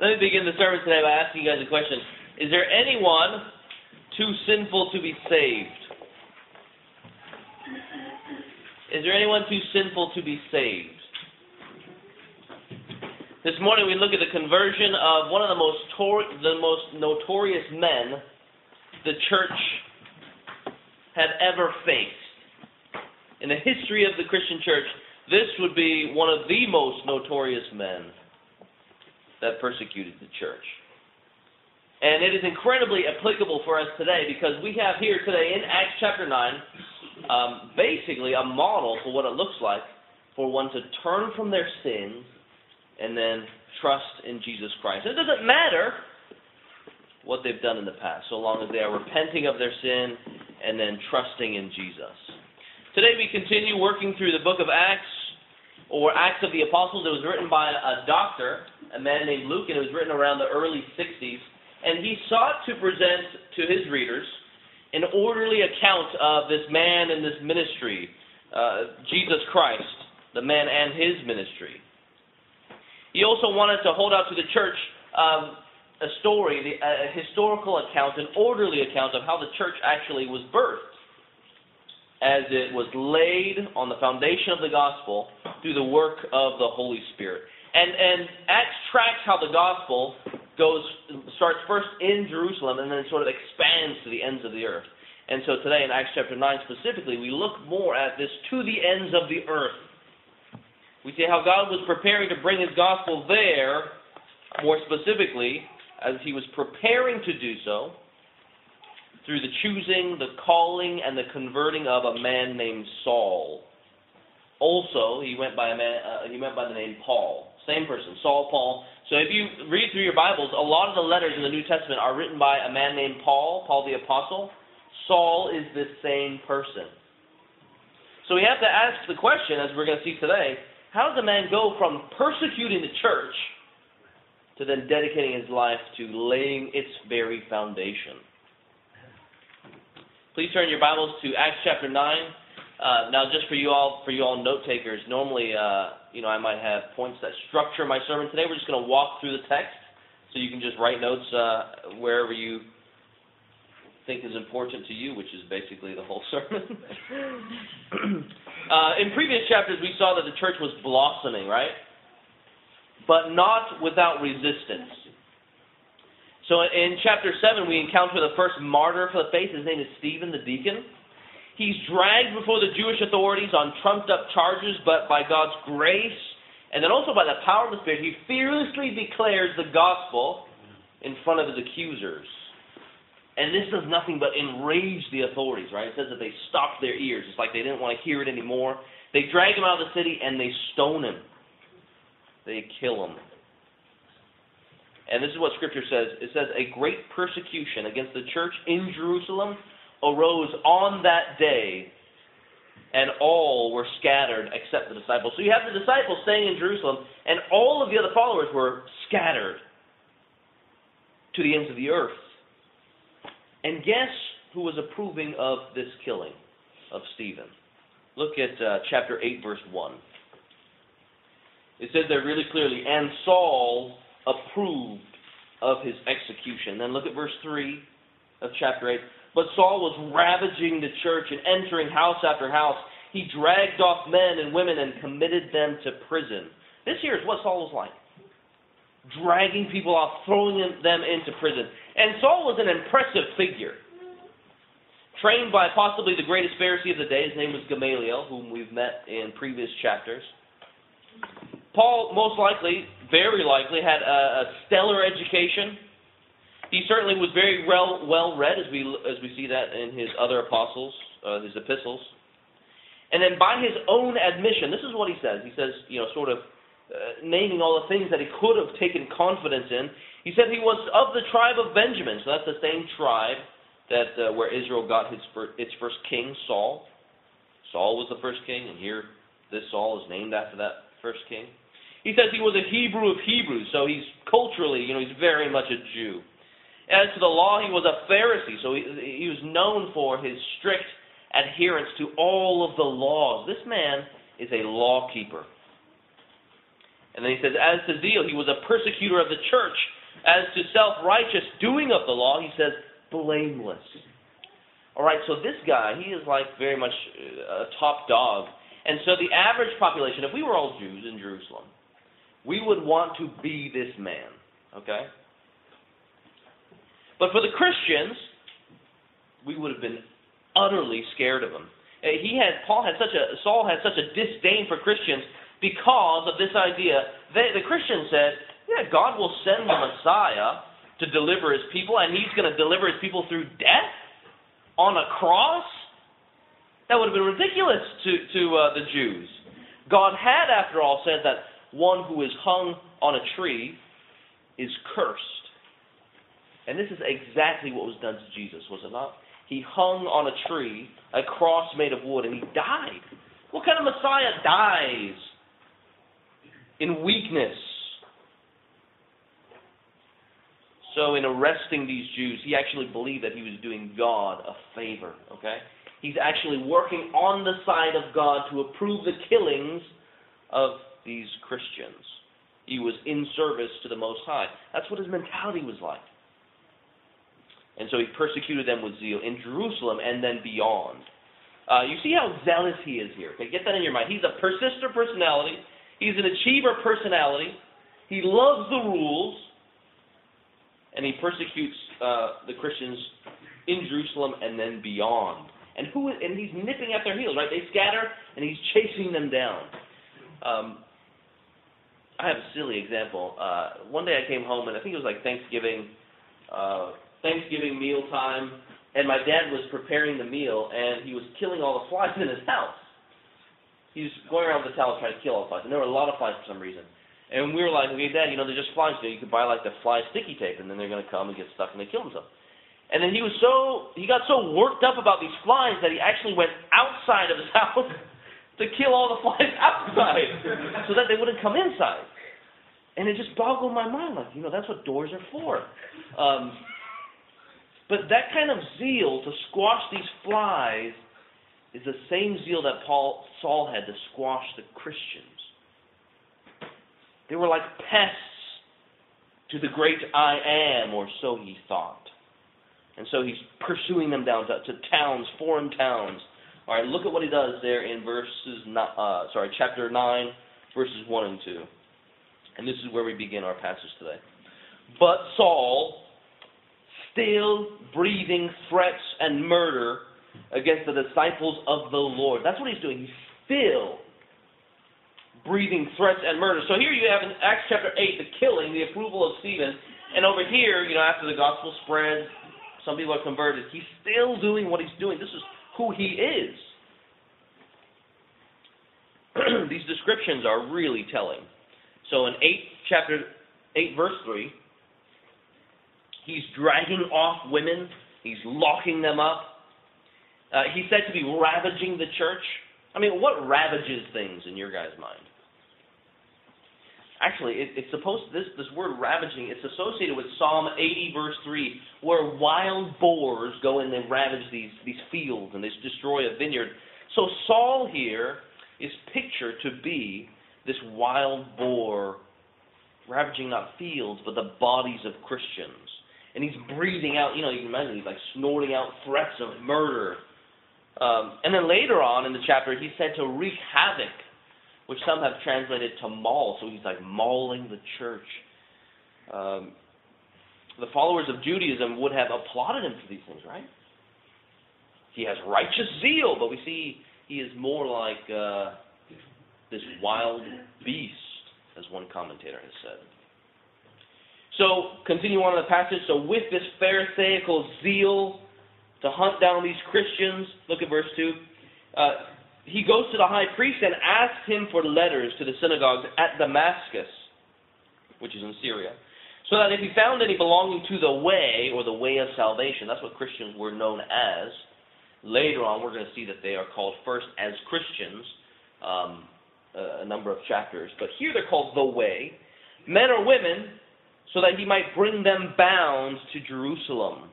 Let me begin the sermon today by asking you guys a question. Is there anyone too sinful to be saved? Is there anyone too sinful to be saved? This morning we look at the conversion of one of the most tor- the most notorious men the church had ever faced. In the history of the Christian church, this would be one of the most notorious men that persecuted the church. And it is incredibly applicable for us today because we have here today in Acts chapter 9 um, basically a model for what it looks like for one to turn from their sins and then trust in Jesus Christ. It doesn't matter what they've done in the past, so long as they are repenting of their sin and then trusting in Jesus. Today we continue working through the book of Acts, or Acts of the Apostles. It was written by a doctor, a man named Luke, and it was written around the early 60s. And he sought to present to his readers an orderly account of this man and this ministry, uh, Jesus Christ, the man and his ministry. He also wanted to hold out to the church um, a story, a historical account, an orderly account of how the church actually was birthed as it was laid on the foundation of the gospel through the work of the Holy Spirit. And and Acts tracks how the gospel goes starts first in Jerusalem and then sort of expands to the ends of the earth. And so today in Acts chapter 9 specifically, we look more at this to the ends of the earth. We see how God was preparing to bring his gospel there, more specifically, as he was preparing to do so, through the choosing, the calling, and the converting of a man named Saul. Also, he went by a man. Uh, he went by the name Paul. Same person, Saul Paul. So if you read through your Bibles, a lot of the letters in the New Testament are written by a man named Paul, Paul the Apostle. Saul is the same person. So we have to ask the question, as we're going to see today, how does a man go from persecuting the church to then dedicating his life to laying its very foundation? Please turn your Bibles to Acts chapter 9. Uh, now, just for you all, for you all note takers, normally, uh, you know, I might have points that structure my sermon. Today, we're just going to walk through the text, so you can just write notes uh, wherever you think is important to you, which is basically the whole sermon. Uh, in previous chapters, we saw that the church was blossoming, right? But not without resistance. So in chapter 7, we encounter the first martyr for the faith. His name is Stephen the deacon. He's dragged before the Jewish authorities on trumped up charges, but by God's grace and then also by the power of the Spirit, he fearlessly declares the gospel in front of his accusers. And this does nothing but enrage the authorities, right? It says that they stopped their ears. It's like they didn't want to hear it anymore. They drag him out of the city and they stone him. They kill him. And this is what Scripture says it says, A great persecution against the church in Jerusalem arose on that day, and all were scattered except the disciples. So you have the disciples staying in Jerusalem, and all of the other followers were scattered to the ends of the earth. And guess who was approving of this killing of Stephen? Look at uh, chapter 8, verse 1. It says there really clearly, and Saul approved of his execution. Then look at verse 3 of chapter 8. But Saul was ravaging the church and entering house after house. He dragged off men and women and committed them to prison. This here is what Saul was like dragging people off, throwing them into prison. And Saul was an impressive figure. Trained by possibly the greatest Pharisee of the day, his name was Gamaliel, whom we've met in previous chapters. Paul most likely, very likely, had a, a stellar education. He certainly was very well well read, as we as we see that in his other apostles, uh, his epistles. And then by his own admission, this is what he says. He says, you know, sort of uh, naming all the things that he could have taken confidence in. He said he was of the tribe of Benjamin, so that's the same tribe that uh, where Israel got his its first king, Saul. Saul was the first king, and here this Saul is named after that first king. He says he was a Hebrew of Hebrews, so he's culturally, you know, he's very much a Jew. As to the law, he was a Pharisee, so he, he was known for his strict adherence to all of the laws. This man is a law keeper. And then he says, as to zeal, he was a persecutor of the church. As to self righteous doing of the law, he says, blameless. All right, so this guy, he is like very much uh, a top dog. And so the average population, if we were all Jews in Jerusalem, we would want to be this man. Okay? But for the Christians, we would have been utterly scared of him. Uh, he had Paul had such a Saul had such a disdain for Christians because of this idea. They, the Christians said, "Yeah, God will send the Messiah to deliver His people, and He's going to deliver His people through death on a cross." That would have been ridiculous to to uh, the Jews. God had, after all, said that one who is hung on a tree is cursed. And this is exactly what was done to Jesus, was it not? He hung on a tree, a cross made of wood, and he died. What kind of Messiah dies in weakness? So, in arresting these Jews, he actually believed that he was doing God a favor, okay? He's actually working on the side of God to approve the killings of these Christians. He was in service to the Most High. That's what his mentality was like. And so he persecuted them with zeal in Jerusalem and then beyond. Uh, you see how zealous he is here. Okay, get that in your mind. He's a persister personality. He's an achiever personality. He loves the rules, and he persecutes uh, the Christians in Jerusalem and then beyond. And who? And he's nipping at their heels. Right? They scatter, and he's chasing them down. Um, I have a silly example. Uh, one day I came home, and I think it was like Thanksgiving. Uh, Thanksgiving meal time, and my dad was preparing the meal, and he was killing all the flies in his house. He was going around the towel trying to kill all the flies, and there were a lot of flies for some reason. And we were like, okay, Dad, you know, they're just flies. You, you could buy like the fly sticky tape, and then they're going to come and get stuck and they kill themselves. And then he was so he got so worked up about these flies that he actually went outside of his house to kill all the flies outside, so that they wouldn't come inside. And it just boggled my mind, like you know, that's what doors are for. Um, but that kind of zeal to squash these flies is the same zeal that Paul Saul had to squash the Christians. They were like pests to the great I am, or so he thought. And so he's pursuing them down to, to towns, foreign towns. All right, look at what he does there in verses, uh, sorry, chapter nine, verses one and two. And this is where we begin our passage today. But Saul still breathing threats and murder against the disciples of the Lord. That's what he's doing. He's still breathing threats and murder. So here you have in Acts chapter 8 the killing, the approval of Stephen. And over here, you know, after the gospel spreads, some people are converted. He's still doing what he's doing. This is who he is. These descriptions are really telling. So in 8 chapter 8 verse 3, He's dragging off women. He's locking them up. Uh, he's said to be ravaging the church. I mean, what ravages things in your guys' mind? Actually, it, it's supposed this this word ravaging. It's associated with Psalm 80 verse 3, where wild boars go in and they ravage these these fields and they destroy a vineyard. So Saul here is pictured to be this wild boar ravaging not fields but the bodies of Christians and he's breathing out. You know, you can imagine he's like snorting out threats of murder. Um, and then later on in the chapter, he's said to wreak havoc, which some have translated to maul. So he's like mauling the church. Um, the followers of Judaism would have applauded him for these things, right? He has righteous zeal, but we see he is more like uh, this wild beast, as one commentator has said. So, continue on in the passage. So, with this Pharisaical zeal to hunt down these Christians, look at verse 2. Uh, he goes to the high priest and asks him for letters to the synagogues at Damascus, which is in Syria, so that if he found any belonging to the way, or the way of salvation, that's what Christians were known as. Later on, we're going to see that they are called first as Christians, um, a number of chapters. But here they're called the way. Men or women so that he might bring them bound to Jerusalem.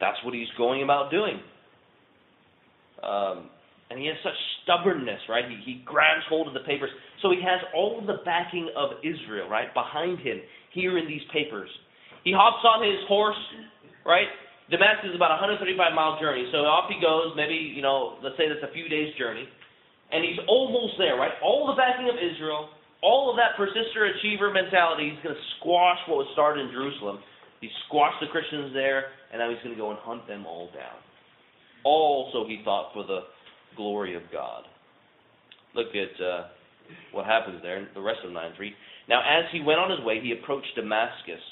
That's what he's going about doing. Um, And he has such stubbornness, right? He, he grabs hold of the papers. So he has all of the backing of Israel, right, behind him here in these papers. He hops on his horse, right? Damascus is about a 135 mile journey. So off he goes, maybe, you know, let's say that's a few days' journey. And he's almost there, right? All the backing of Israel, all of that persister achiever mentality, he's going to squash what was started in Jerusalem. He squashed the Christians there, and now he's going to go and hunt them all down. Also, he thought, for the glory of God. Look at uh, what happens there, the rest of 9 3. Now, as he went on his way, he approached Damascus.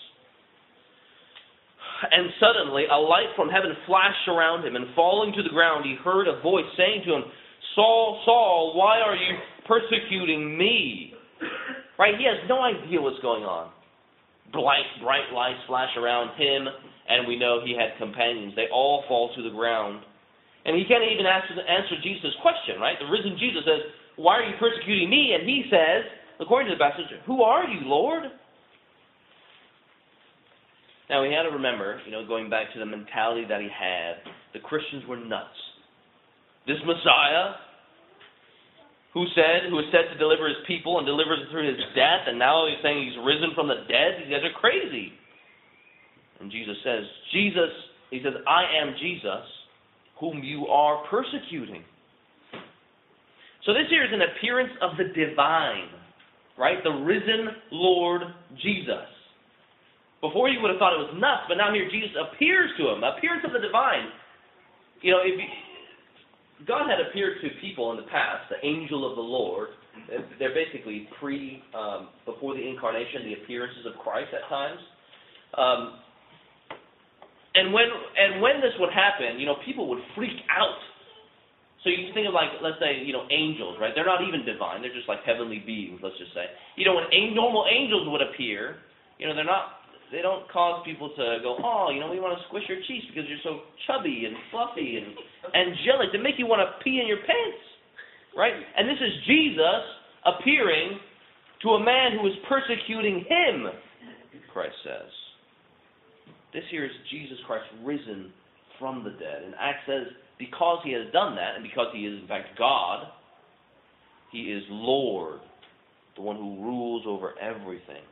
And suddenly a light from heaven flashed around him, and falling to the ground, he heard a voice saying to him, Saul, Saul, why are you persecuting me? Right? He has no idea what's going on. Bright, bright lights flash around him, and we know he had companions. They all fall to the ground. And he can't even answer, answer Jesus' question, right? The risen Jesus says, Why are you persecuting me? And he says, according to the passage, Who are you, Lord? Now, we had to remember, you know, going back to the mentality that he had, the Christians were nuts. This Messiah, who said, who was said to deliver his people and delivers through his death, and now he's saying he's risen from the dead, these guys are crazy. And Jesus says, Jesus, he says, I am Jesus, whom you are persecuting. So this here is an appearance of the divine, right? The risen Lord Jesus. Before you would have thought it was nuts, but now here Jesus appears to him, appearance of the divine. You know, if you, God had appeared to people in the past, the angel of the Lord. They're basically pre, um, before the incarnation, the appearances of Christ at times. Um, and when and when this would happen, you know, people would freak out. So you think of like, let's say, you know, angels, right? They're not even divine; they're just like heavenly beings. Let's just say, you know, when a- normal angels would appear, you know, they're not they don't cause people to go, oh, you know, we want to squish your cheeks because you're so chubby and fluffy and angelic. They make you want to pee in your pants, right? And this is Jesus appearing to a man who is persecuting him, Christ says. This here is Jesus Christ risen from the dead. And Acts says, because he has done that, and because he is in fact God, he is Lord, the one who rules over everything.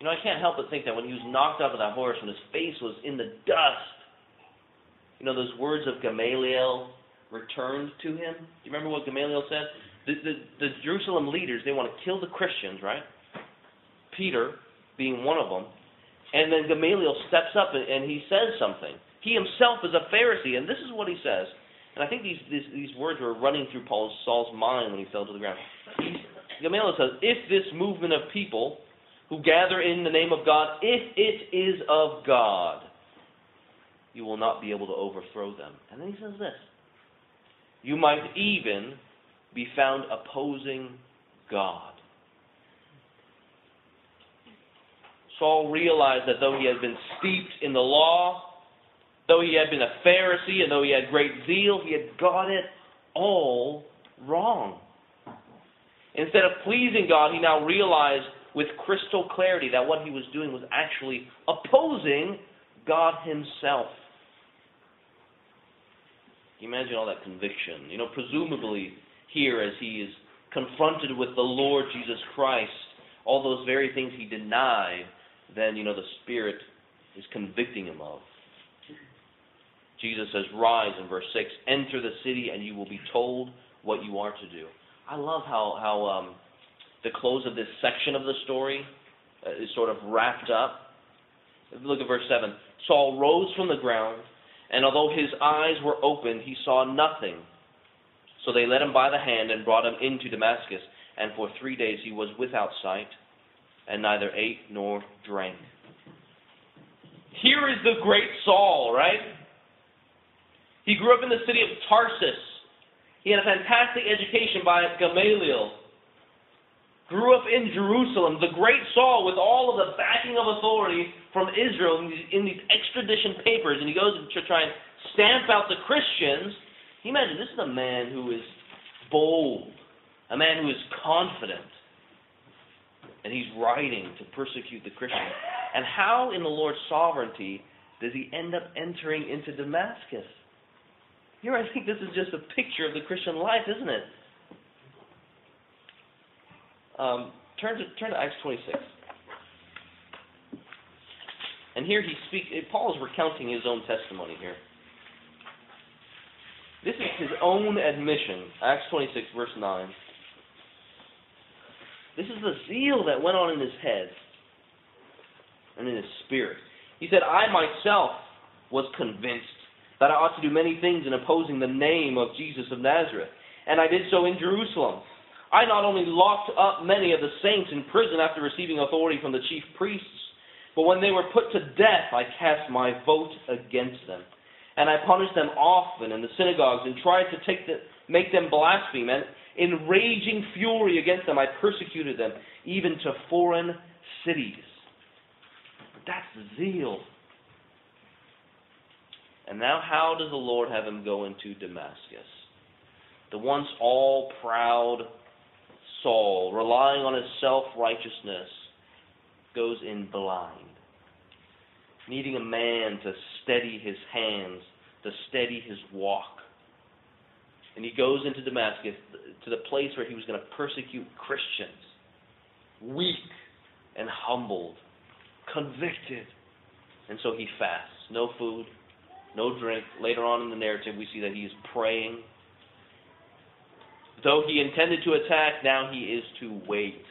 You know, I can't help but think that when he was knocked off of that horse, when his face was in the dust, you know, those words of Gamaliel returned to him. Do you remember what Gamaliel said? The, the, the Jerusalem leaders, they want to kill the Christians, right? Peter being one of them. And then Gamaliel steps up and, and he says something. He himself is a Pharisee, and this is what he says. And I think these, these, these words were running through Paul's, Saul's mind when he fell to the ground. Gamaliel says, If this movement of people who gather in the name of God, if it is of God, you will not be able to overthrow them. And then he says this You might even be found opposing God. Saul realized that though he had been steeped in the law, though he had been a Pharisee, and though he had great zeal, he had got it all wrong. Instead of pleasing God, he now realized with crystal clarity that what he was doing was actually opposing God himself. Imagine all that conviction. You know, presumably here as he is confronted with the Lord Jesus Christ, all those very things he denied, then, you know, the Spirit is convicting him of. Jesus says, Rise in verse 6, enter the city, and you will be told what you are to do. I love how, how um, the close of this section of the story uh, is sort of wrapped up. Look at verse 7. Saul rose from the ground, and although his eyes were opened, he saw nothing. So they led him by the hand and brought him into Damascus, and for three days he was without sight, and neither ate nor drank. Here is the great Saul, right? He grew up in the city of Tarsus. He had a fantastic education by Gamaliel grew up in Jerusalem, the great Saul, with all of the backing of authority from Israel in these, in these extradition papers, and he goes to try and stamp out the Christians. Can you imagine? This is a man who is bold, a man who is confident, and he's writing to persecute the Christians. And how, in the Lord's sovereignty, does he end up entering into Damascus? Here, I think this is just a picture of the Christian life, isn't it? Um, turn to turn to Acts 26. And here he speaks. Paul is recounting his own testimony here. This is his own admission. Acts 26, verse 9. This is the zeal that went on in his head and in his spirit. He said, I myself was convinced that I ought to do many things in opposing the name of Jesus of Nazareth. And I did so in Jerusalem. I not only locked up many of the saints in prison after receiving authority from the chief priests, but when they were put to death, I cast my vote against them. And I punished them often in the synagogues and tried to take the, make them blaspheme. And in raging fury against them, I persecuted them, even to foreign cities. But that's zeal. And now, how does the Lord have him go into Damascus? The once all proud Saul, relying on his self righteousness, goes in blind, needing a man to steady his hands, to steady his walk. And he goes into Damascus to the place where he was going to persecute Christians, weak and humbled, convicted. And so he fasts. No food, no drink. Later on in the narrative, we see that he is praying. Though he intended to attack, now he is to wait.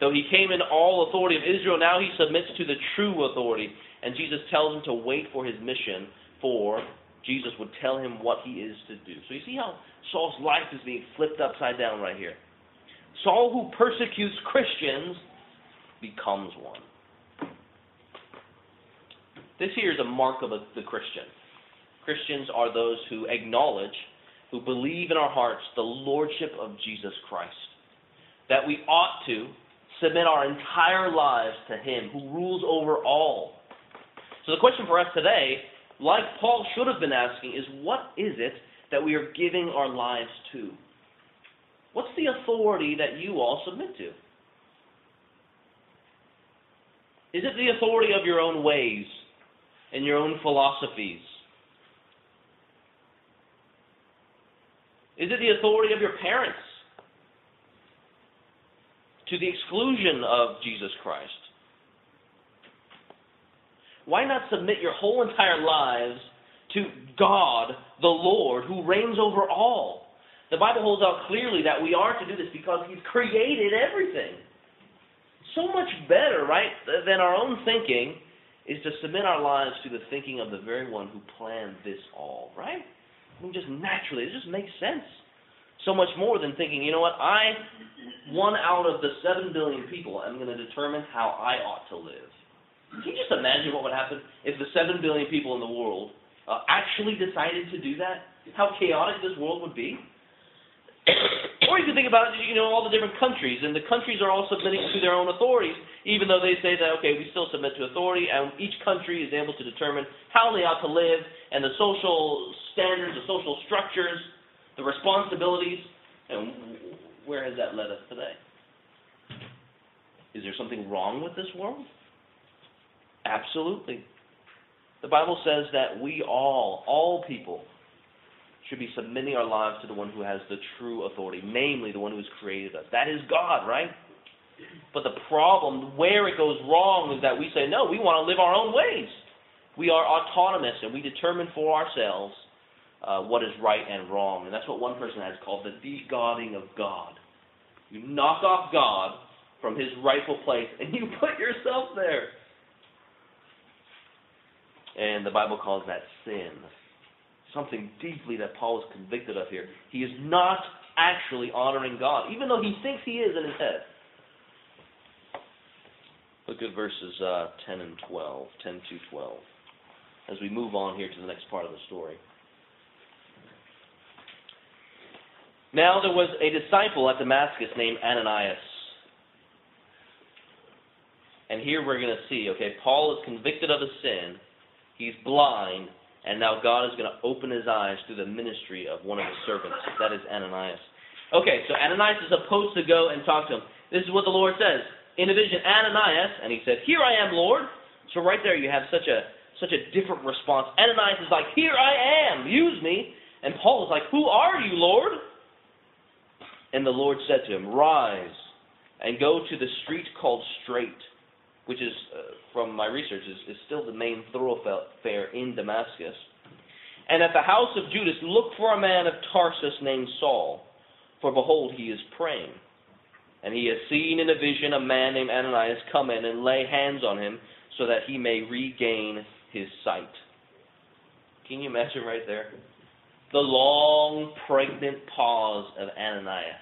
Though he came in all authority of Israel, now he submits to the true authority. And Jesus tells him to wait for his mission, for Jesus would tell him what he is to do. So you see how Saul's life is being flipped upside down right here. Saul, who persecutes Christians, becomes one. This here is a mark of a, the Christian. Christians are those who acknowledge, who believe in our hearts the lordship of Jesus Christ. That we ought to submit our entire lives to Him who rules over all. So the question for us today, like Paul should have been asking, is what is it that we are giving our lives to? What's the authority that you all submit to? Is it the authority of your own ways and your own philosophies? Is it the authority of your parents? to the exclusion of Jesus Christ? Why not submit your whole entire lives to God, the Lord, who reigns over all? The Bible holds out clearly that we are to do this because He's created everything. So much better, right, than our own thinking is to submit our lives to the thinking of the very one who planned this all, right? I mean, just naturally, it just makes sense. So much more than thinking, you know what, I, one out of the seven billion people, am going to determine how I ought to live. Can you just imagine what would happen if the seven billion people in the world uh, actually decided to do that? How chaotic this world would be? Or you can think about you know all the different countries, and the countries are all submitting to their own authorities, even though they say that okay, we still submit to authority, and each country is able to determine how they ought to live and the social standards, the social structures the responsibilities, and where has that led us today? Is there something wrong with this world? Absolutely. The Bible says that we all, all people, should be submitting our lives to the one who has the true authority, namely the one who has created us. That is God, right? But the problem, where it goes wrong, is that we say, no, we want to live our own ways. We are autonomous and we determine for ourselves uh, what is right and wrong. And that's what one person has called the de-godding of God. You knock off God from his rightful place and you put yourself there. And the Bible calls that sin. Something deeply that Paul is convicted of here. He is not actually honoring God, even though he thinks he is in his head. Look at verses uh, 10 and 12, 10 to 12, as we move on here to the next part of the story. Now there was a disciple at Damascus named Ananias. And here we're going to see, okay, Paul is convicted of a sin. He's blind. And now God is going to open his eyes through the ministry of one of his servants. That is Ananias. Okay, so Ananias is supposed to go and talk to him. This is what the Lord says. In a vision, Ananias, and he said, Here I am, Lord. So right there you have such a such a different response. Ananias is like, Here I am, use me. And Paul is like, Who are you, Lord? And the Lord said to him, Rise and go to the street called Straight, which is, uh, from my research, is, is still the main thoroughfare in Damascus. And at the house of Judas, look for a man of Tarsus named Saul, for behold, he is praying. And he has seen in a vision a man named Ananias come in and lay hands on him so that he may regain his sight. Can you imagine right there? The long, pregnant pause of Ananias.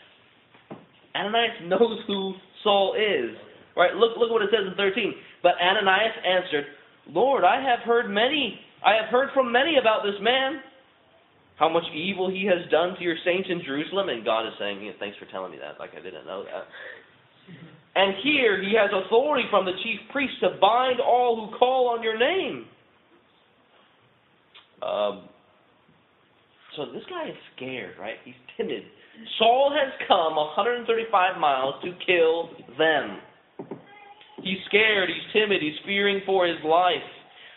Ananias knows who Saul is. Right? Look, look what it says in 13. But Ananias answered, Lord, I have heard many, I have heard from many about this man, how much evil he has done to your saints in Jerusalem. And God is saying, thanks for telling me that, like I didn't know that. And here he has authority from the chief priest to bind all who call on your name. Um, so this guy is scared, right? He's timid. Saul has come 135 miles to kill them. He's scared, he's timid, he's fearing for his life.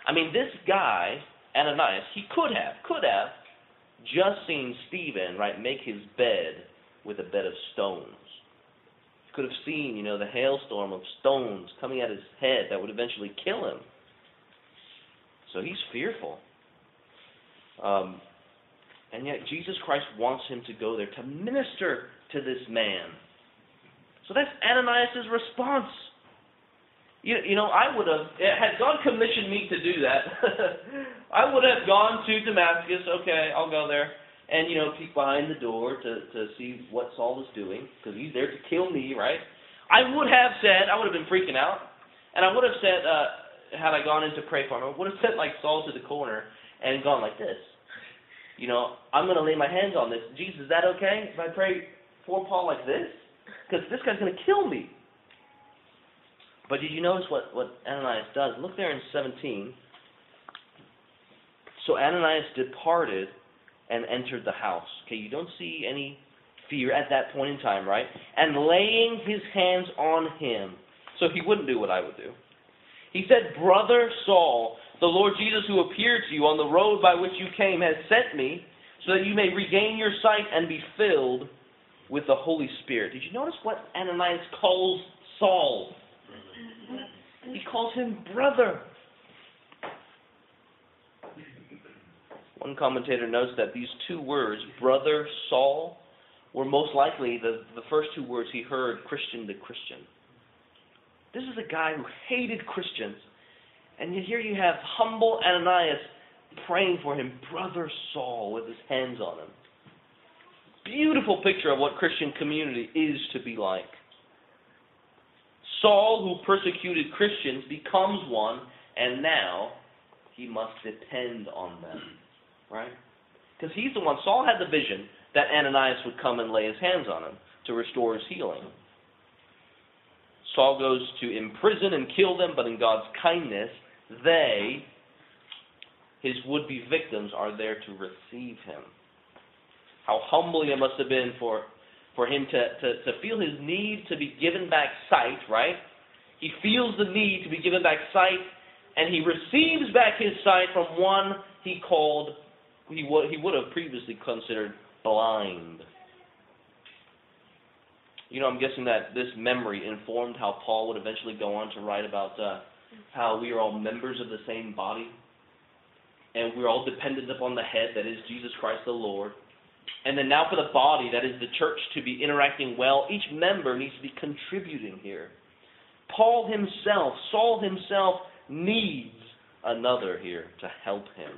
I mean, this guy, Ananias, he could have, could have just seen Stephen, right, make his bed with a bed of stones. He Could have seen, you know, the hailstorm of stones coming at his head that would eventually kill him. So he's fearful. Um, and yet Jesus Christ wants him to go there to minister to this man. So that's Ananias' response. You, you know, I would have, had God commissioned me to do that, I would have gone to Damascus. Okay, I'll go there. And, you know, peek behind the door to, to see what Saul is doing, because he's there to kill me, right? I would have said, I would have been freaking out. And I would have said, uh, had I gone in to pray for him, I would have sent like Saul to the corner and gone like this you know, I'm going to lay my hands on this. Jesus, is that okay if I pray for Paul like this? Because this guy's going to kill me. But did you notice what, what Ananias does? Look there in 17. So Ananias departed and entered the house. Okay, you don't see any fear at that point in time, right? And laying his hands on him, so he wouldn't do what I would do. He said, Brother Saul, the Lord Jesus, who appeared to you on the road by which you came, has sent me so that you may regain your sight and be filled with the Holy Spirit. Did you notice what Ananias calls Saul? He calls him brother. One commentator notes that these two words, brother Saul, were most likely the, the first two words he heard Christian to Christian. This is a guy who hated Christians and yet here you have humble Ananias praying for him, brother Saul, with his hands on him. Beautiful picture of what Christian community is to be like. Saul, who persecuted Christians, becomes one, and now he must depend on them. Right? Because he's the one, Saul had the vision that Ananias would come and lay his hands on him to restore his healing. Saul goes to imprison and kill them, but in God's kindness, they, his would be victims, are there to receive him. How humbling it must have been for, for him to, to, to feel his need to be given back sight, right? He feels the need to be given back sight, and he receives back his sight from one he called, he would, he would have previously considered blind. You know, I'm guessing that this memory informed how Paul would eventually go on to write about uh, how we are all members of the same body, and we're all dependent upon the head, that is Jesus Christ the Lord. And then now for the body, that is the church, to be interacting well, each member needs to be contributing here. Paul himself, Saul himself, needs another here to help him.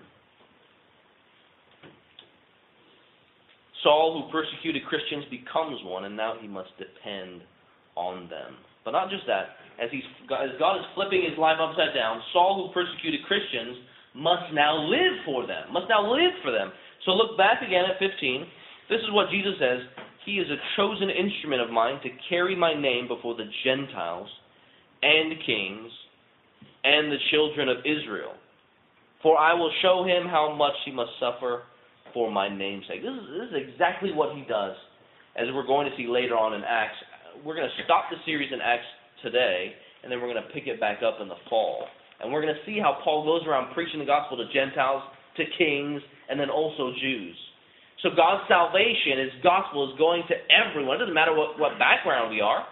Saul, who persecuted Christians, becomes one, and now he must depend on them. But not just that as, he's, as God is flipping his life upside down, Saul, who persecuted Christians, must now live for them, must now live for them. So look back again at 15. This is what Jesus says He is a chosen instrument of mine to carry my name before the Gentiles and kings and the children of Israel. For I will show him how much he must suffer for my name's sake. This is, this is exactly what he does, as we're going to see later on in Acts. We're going to stop the series in Acts today, and then we're going to pick it back up in the fall. And we're going to see how Paul goes around preaching the gospel to Gentiles, to kings, and then also Jews. So God's salvation, His gospel, is going to everyone. It doesn't matter what, what background we are.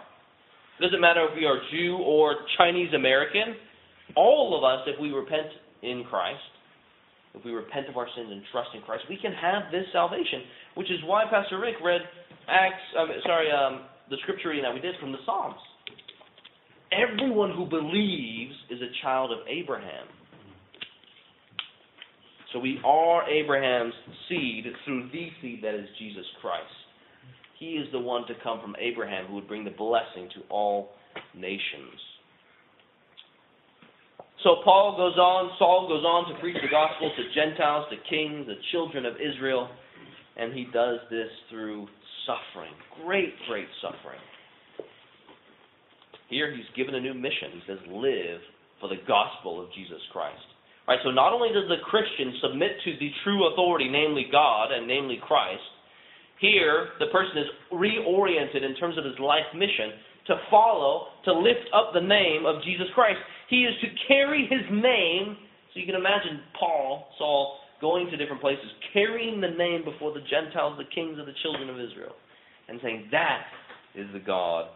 It doesn't matter if we are Jew or Chinese American. All of us, if we repent in Christ, if we repent of our sins and trust in Christ, we can have this salvation. Which is why Pastor Rick read Acts, um, sorry, um, the scripture reading that we did from the Psalms. Everyone who believes is a child of Abraham. So we are Abraham's seed through the seed that is Jesus Christ. He is the one to come from Abraham who would bring the blessing to all nations. So Paul goes on, Saul goes on to preach the gospel to Gentiles, to kings, the children of Israel, and he does this through suffering. Great, great suffering. Here he's given a new mission. He says, live for the gospel of Jesus Christ. Right, so not only does the Christian submit to the true authority, namely God and namely Christ, here the person is reoriented in terms of his life mission to follow, to lift up the name of Jesus Christ. He is to carry his name. So you can imagine Paul, Saul, going to different places, carrying the name before the Gentiles, the kings of the children of Israel, and saying, That is the God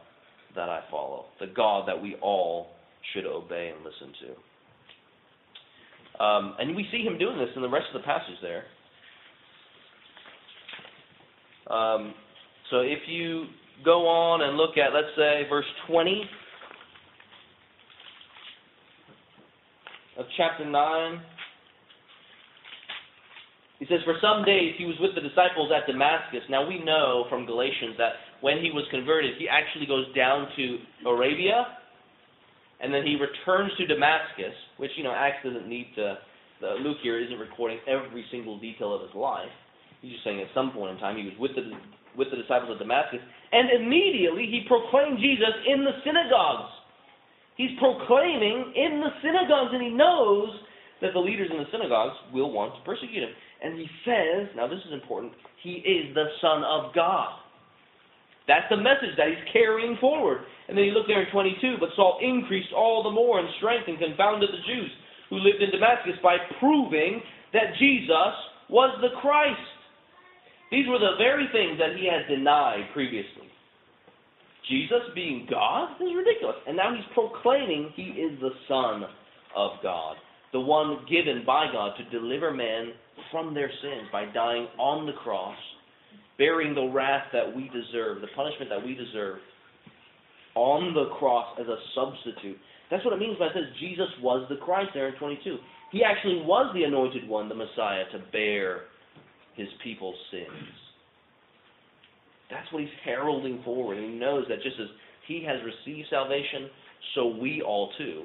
that I follow, the God that we all should obey and listen to. Um, and we see him doing this in the rest of the passage there. Um, so if you go on and look at, let's say, verse 20 of chapter 9. He says, For some days he was with the disciples at Damascus. Now we know from Galatians that when he was converted, he actually goes down to Arabia and then he returns to Damascus, which you know Acts doesn't need to. The, Luke here isn't recording every single detail of his life. He's just saying at some point in time he was with the with the disciples of Damascus, and immediately he proclaimed Jesus in the synagogues. He's proclaiming in the synagogues, and he knows that the leaders in the synagogues will want to persecute him. And he says, now this is important, he is the Son of God. That's the message that he's carrying forward. And then you look there in 22, but Saul increased all the more in strength and confounded the Jews who lived in Damascus by proving that Jesus was the Christ. These were the very things that he had denied previously. Jesus being God is ridiculous. And now he's proclaiming he is the Son of God, the one given by God to deliver men from their sins by dying on the cross bearing the wrath that we deserve, the punishment that we deserve, on the cross as a substitute. That's what it means when it says Jesus was the Christ there in 22. He actually was the anointed one, the Messiah, to bear his people's sins. That's what he's heralding forward. And he knows that just as he has received salvation, so we all too,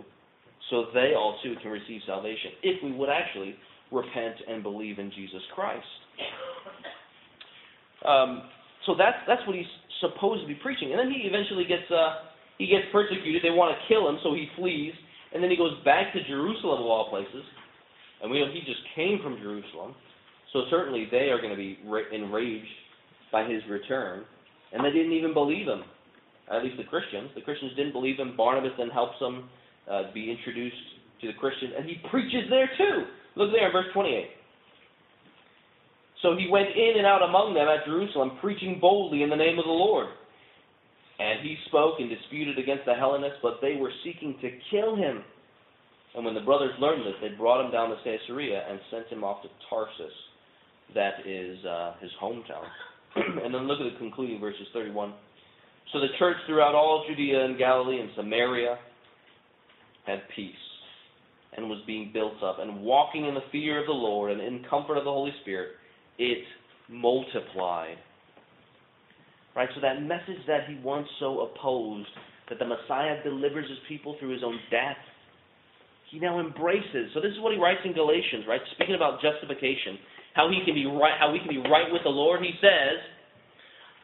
so they all too can receive salvation if we would actually repent and believe in Jesus Christ. Um, so that's that's what he's supposed to be preaching. And then he eventually gets uh, he gets persecuted. They want to kill him, so he flees. And then he goes back to Jerusalem of all places. And we know he just came from Jerusalem, so certainly they are going to be enraged by his return. And they didn't even believe him. At least the Christians. The Christians didn't believe him. Barnabas then helps them uh, be introduced to the Christians, and he preaches there too. Look there verse 28. So he went in and out among them at Jerusalem, preaching boldly in the name of the Lord. And he spoke and disputed against the Hellenists, but they were seeking to kill him. And when the brothers learned this, they brought him down to Caesarea and sent him off to Tarsus. That is uh, his hometown. and then look at the concluding verses 31. So the church throughout all Judea and Galilee and Samaria had peace and was being built up and walking in the fear of the Lord and in comfort of the Holy Spirit it multiplied. Right? So that message that he once so opposed, that the Messiah delivers his people through his own death, he now embraces. So this is what he writes in Galatians, right? Speaking about justification, how he can be right, how we can be right with the Lord. He says,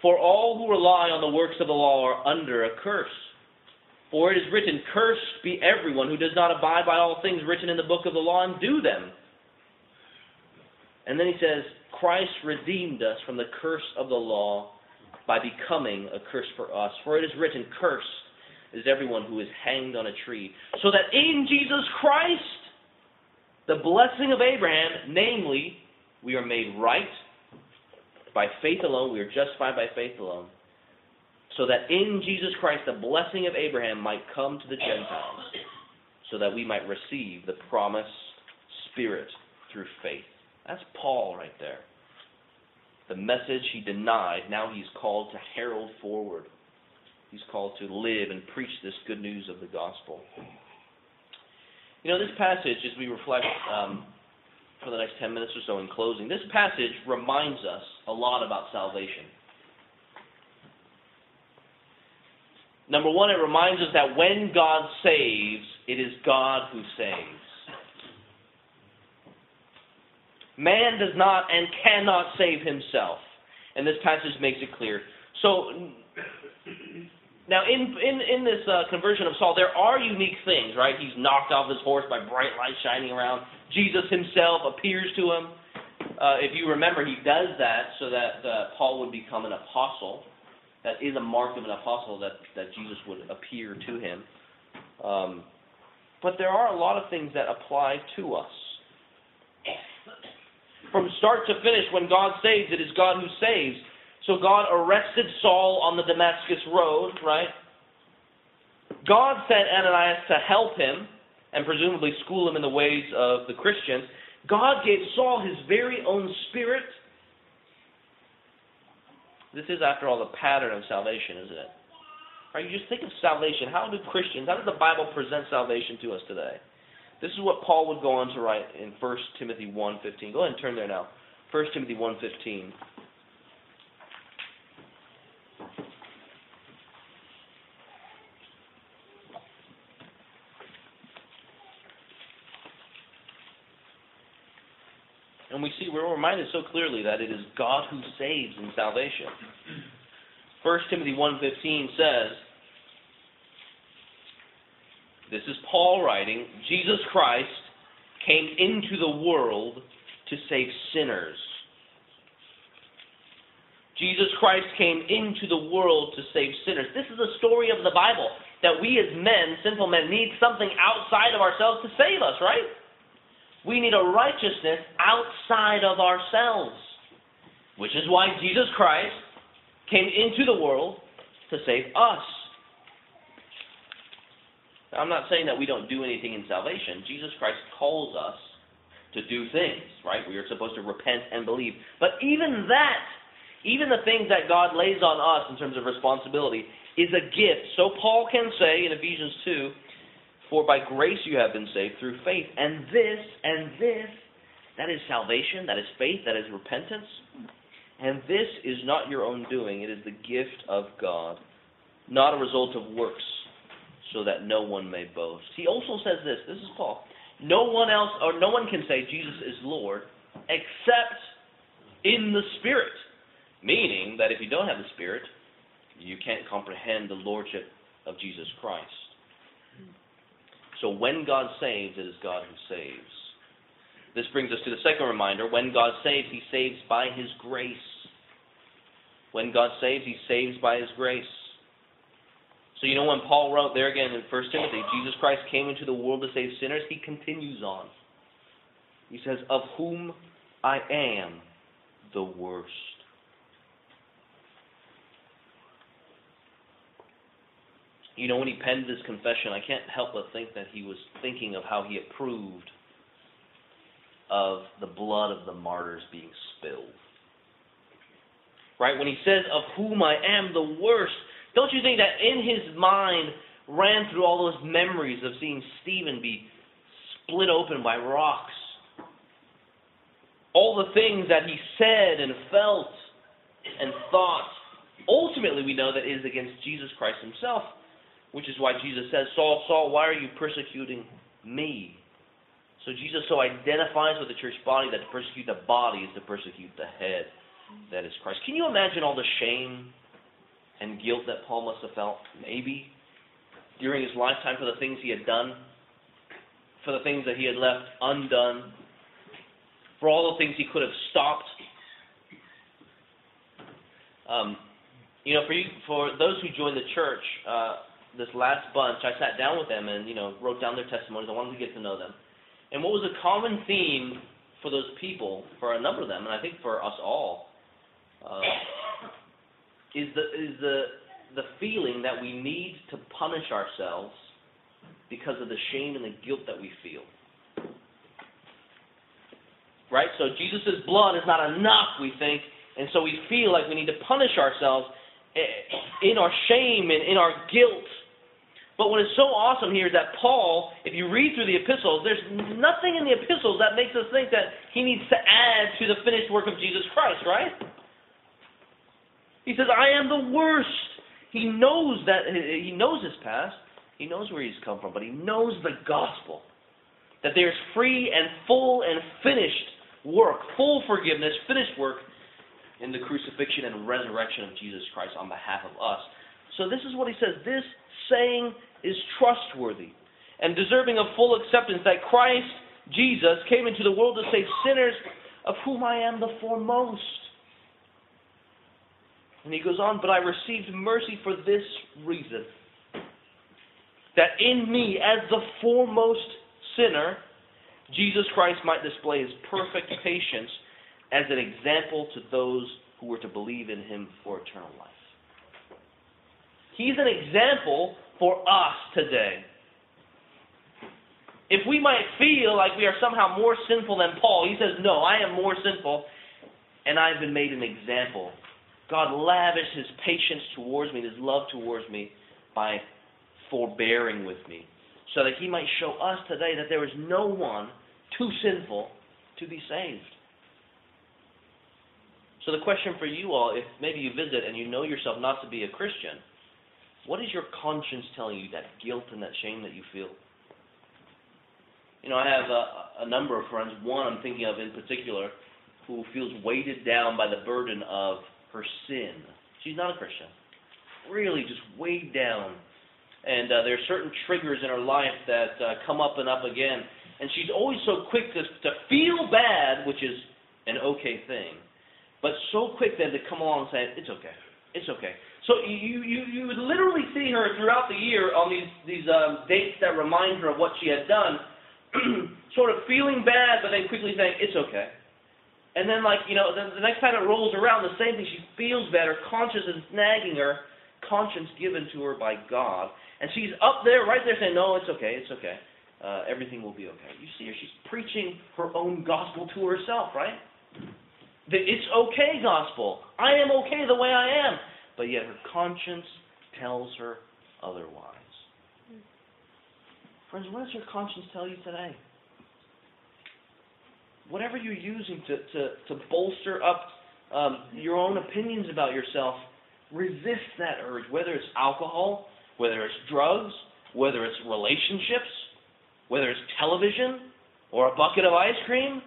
"For all who rely on the works of the law are under a curse." For it is written, Cursed be everyone who does not abide by all things written in the book of the law and do them. And then he says, Christ redeemed us from the curse of the law by becoming a curse for us. For it is written, Cursed is everyone who is hanged on a tree, so that in Jesus Christ, the blessing of Abraham, namely, we are made right by faith alone, we are justified by faith alone, so that in Jesus Christ the blessing of Abraham might come to the Gentiles, so that we might receive the promised Spirit through faith. That's Paul right there. The message he denied, now he's called to herald forward. He's called to live and preach this good news of the gospel. You know, this passage, as we reflect um, for the next 10 minutes or so in closing, this passage reminds us a lot about salvation. Number one, it reminds us that when God saves, it is God who saves. Man does not and cannot save himself. And this passage makes it clear. So, now in, in, in this uh, conversion of Saul, there are unique things, right? He's knocked off his horse by bright light shining around. Jesus himself appears to him. Uh, if you remember, he does that so that uh, Paul would become an apostle. That is a mark of an apostle that, that Jesus would appear to him. Um, but there are a lot of things that apply to us. From start to finish, when God saves, it is God who saves. So God arrested Saul on the Damascus road, right? God sent Ananias to help him and presumably school him in the ways of the Christians. God gave Saul his very own spirit. This is, after all, the pattern of salvation, isn't it? Right? You just think of salvation. How do Christians, how does the Bible present salvation to us today? This is what Paul would go on to write in 1 Timothy 1.15. Go ahead and turn there now. 1 Timothy 1.15. And we see, we're reminded so clearly that it is God who saves in salvation. 1 Timothy 1.15 says, this is Paul writing, Jesus Christ came into the world to save sinners. Jesus Christ came into the world to save sinners. This is a story of the Bible that we as men, sinful men, need something outside of ourselves to save us, right? We need a righteousness outside of ourselves, which is why Jesus Christ came into the world to save us. I'm not saying that we don't do anything in salvation. Jesus Christ calls us to do things, right? We are supposed to repent and believe. But even that, even the things that God lays on us in terms of responsibility, is a gift. So Paul can say in Ephesians 2 for by grace you have been saved through faith. And this, and this, that is salvation, that is faith, that is repentance. And this is not your own doing, it is the gift of God, not a result of works, so that no one may boast. He also says this this is Paul. No one else, or no one can say Jesus is Lord except in the Spirit. Meaning that if you don't have the Spirit, you can't comprehend the Lordship of Jesus Christ. So when God saves, it is God who saves. This brings us to the second reminder. When God saves, he saves by his grace. When God saves, he saves by his grace. So you know when Paul wrote there again in 1 Timothy, Jesus Christ came into the world to save sinners, he continues on. He says, Of whom I am the worst. you know, when he penned this confession, I can't help but think that he was thinking of how he approved of the blood of the martyrs being spilled. Right? When he says, Of whom I am the worst, don't you think that in his mind ran through all those memories of seeing Stephen be split open by rocks? All the things that he said and felt and thought, ultimately we know that is against Jesus Christ himself. Which is why Jesus says, Saul, Saul, why are you persecuting me? So Jesus so identifies with the church body that to persecute the body is to persecute the head, that is Christ. Can you imagine all the shame and guilt that Paul must have felt? Maybe during his lifetime for the things he had done, for the things that he had left undone, for all the things he could have stopped. Um, you know, for you, for those who joined the church, uh, this last bunch, I sat down with them and you know wrote down their testimonies. I wanted to get to know them. And what was a common theme for those people, for a number of them, and I think for us all, uh, is the is the the feeling that we need to punish ourselves because of the shame and the guilt that we feel. Right? So Jesus' blood is not enough, we think, and so we feel like we need to punish ourselves eh, in our shame and in our guilt. But what is so awesome here is that Paul, if you read through the epistles, there's nothing in the epistles that makes us think that he needs to add to the finished work of Jesus Christ, right? He says, I am the worst. He knows that he knows his past. He knows where he's come from, but he knows the gospel. That there's free and full and finished work, full forgiveness, finished work in the crucifixion and resurrection of Jesus Christ on behalf of us. So this is what he says. This saying is trustworthy and deserving of full acceptance that Christ Jesus came into the world to save sinners, of whom I am the foremost. And he goes on, but I received mercy for this reason that in me, as the foremost sinner, Jesus Christ might display his perfect patience as an example to those who were to believe in him for eternal life. He's an example for us today. If we might feel like we are somehow more sinful than Paul, he says, No, I am more sinful, and I've been made an example. God lavished his patience towards me, his love towards me, by forbearing with me, so that he might show us today that there is no one too sinful to be saved. So, the question for you all, if maybe you visit and you know yourself not to be a Christian, what is your conscience telling you, that guilt and that shame that you feel? You know, I have a, a number of friends. One I'm thinking of in particular who feels weighted down by the burden of her sin. She's not a Christian. Really just weighed down. And uh, there are certain triggers in her life that uh, come up and up again. And she's always so quick to, to feel bad, which is an okay thing, but so quick then to come along and say, it's okay. It's okay. So you, you, you would literally see her throughout the year on these, these um, dates that remind her of what she had done, sort of feeling bad, but then quickly saying, it's okay. And then, like, you know, the, the next time it rolls around, the same thing. She feels better. Conscience is nagging her, conscience given to her by God. And she's up there, right there, saying, no, it's okay, it's okay. Uh, everything will be okay. You see her, she's preaching her own gospel to herself, right? The it's okay gospel. I am okay the way I am but yet her conscience tells her otherwise. Friends, what does your conscience tell you today? Whatever you're using to, to, to bolster up um, your own opinions about yourself, resist that urge, whether it's alcohol, whether it's drugs, whether it's relationships, whether it's television or a bucket of ice cream.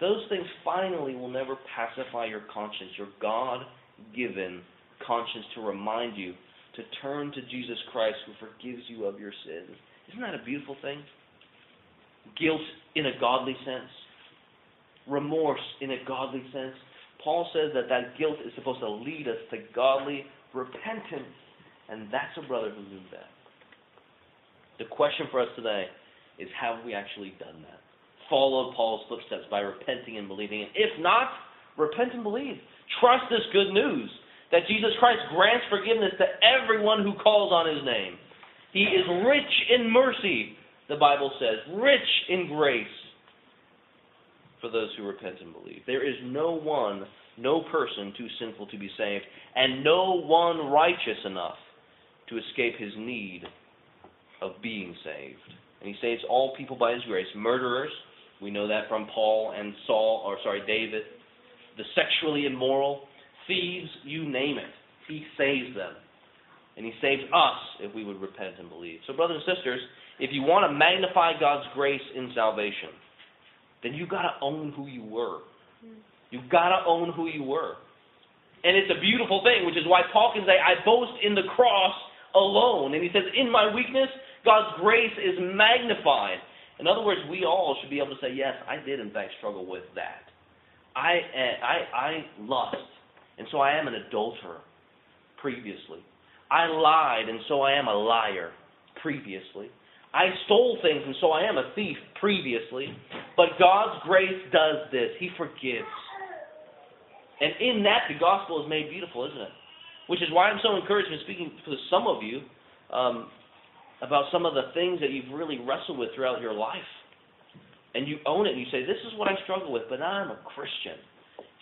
Those things finally will never pacify your conscience, your God given conscience to remind you to turn to Jesus Christ who forgives you of your sins. Isn't that a beautiful thing? Guilt in a godly sense, remorse in a godly sense. Paul says that that guilt is supposed to lead us to godly repentance, and that's a brother who knew that. The question for us today is have we actually done that? Followed Paul's footsteps by repenting and believing. And if not, repent and believe. Trust this good news that Jesus Christ grants forgiveness to everyone who calls on his name. He is rich in mercy, the Bible says, rich in grace for those who repent and believe. There is no one, no person too sinful to be saved, and no one righteous enough to escape his need of being saved. And he saves all people by his grace. Murderers, we know that from Paul and Saul, or sorry, David. The sexually immoral, thieves, you name it. He saves them. And He saves us if we would repent and believe. So, brothers and sisters, if you want to magnify God's grace in salvation, then you've got to own who you were. Hmm. You've got to own who you were. And it's a beautiful thing, which is why Paul can say, I boast in the cross alone. And he says, In my weakness, God's grace is magnified. In other words, we all should be able to say, Yes, I did in fact struggle with that. I, I, I lust and so I am an adulterer previously. I lied, and so I am a liar previously. I stole things, and so I am a thief previously. But God's grace does this. He forgives. And in that, the gospel is made beautiful, isn't it? Which is why I'm so encouraged in speaking to some of you um, about some of the things that you've really wrestled with throughout your life. And you own it and you say, This is what I struggle with, but I'm a Christian.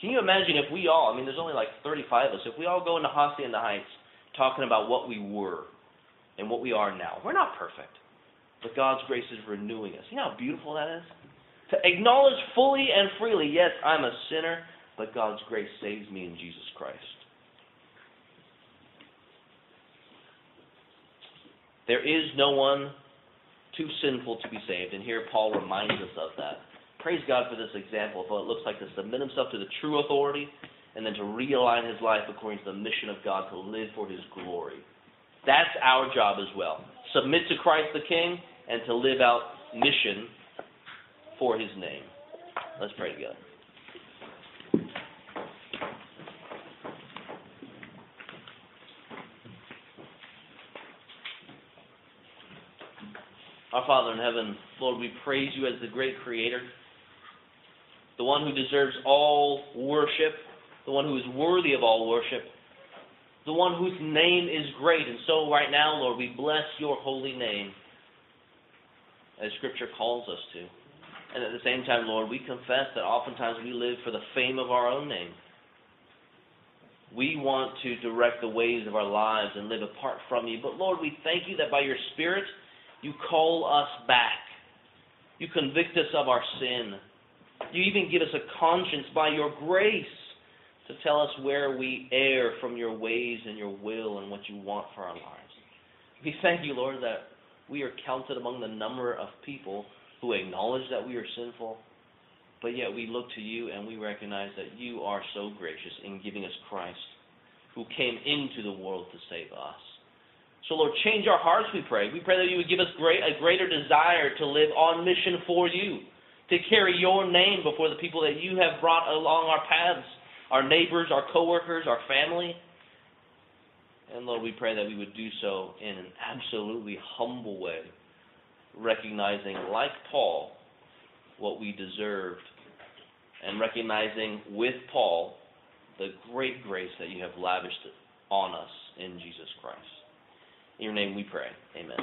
Can you imagine if we all, I mean, there's only like 35 of us, if we all go into Hacienda Heights talking about what we were and what we are now? We're not perfect, but God's grace is renewing us. You know how beautiful that is? To acknowledge fully and freely, yes, I'm a sinner, but God's grace saves me in Jesus Christ. There is no one too sinful to be saved, and here Paul reminds us of that. Praise God for this example of what it looks like to submit himself to the true authority and then to realign his life according to the mission of God to live for his glory. That's our job as well. Submit to Christ the King and to live out mission for his name. Let's pray together. Our Father in heaven, Lord, we praise you as the great creator, the one who deserves all worship, the one who is worthy of all worship, the one whose name is great. And so, right now, Lord, we bless your holy name as Scripture calls us to. And at the same time, Lord, we confess that oftentimes we live for the fame of our own name. We want to direct the ways of our lives and live apart from you. But Lord, we thank you that by your Spirit, you call us back. You convict us of our sin. You even give us a conscience by your grace to tell us where we err from your ways and your will and what you want for our lives. We thank you, Lord, that we are counted among the number of people who acknowledge that we are sinful, but yet we look to you and we recognize that you are so gracious in giving us Christ, who came into the world to save us. So, Lord, change our hearts, we pray. We pray that you would give us great, a greater desire to live on mission for you, to carry your name before the people that you have brought along our paths, our neighbors, our coworkers, our family. And Lord, we pray that we would do so in an absolutely humble way, recognizing, like Paul, what we deserved, and recognizing with Paul the great grace that you have lavished on us in Jesus Christ. In your name we pray. Amen.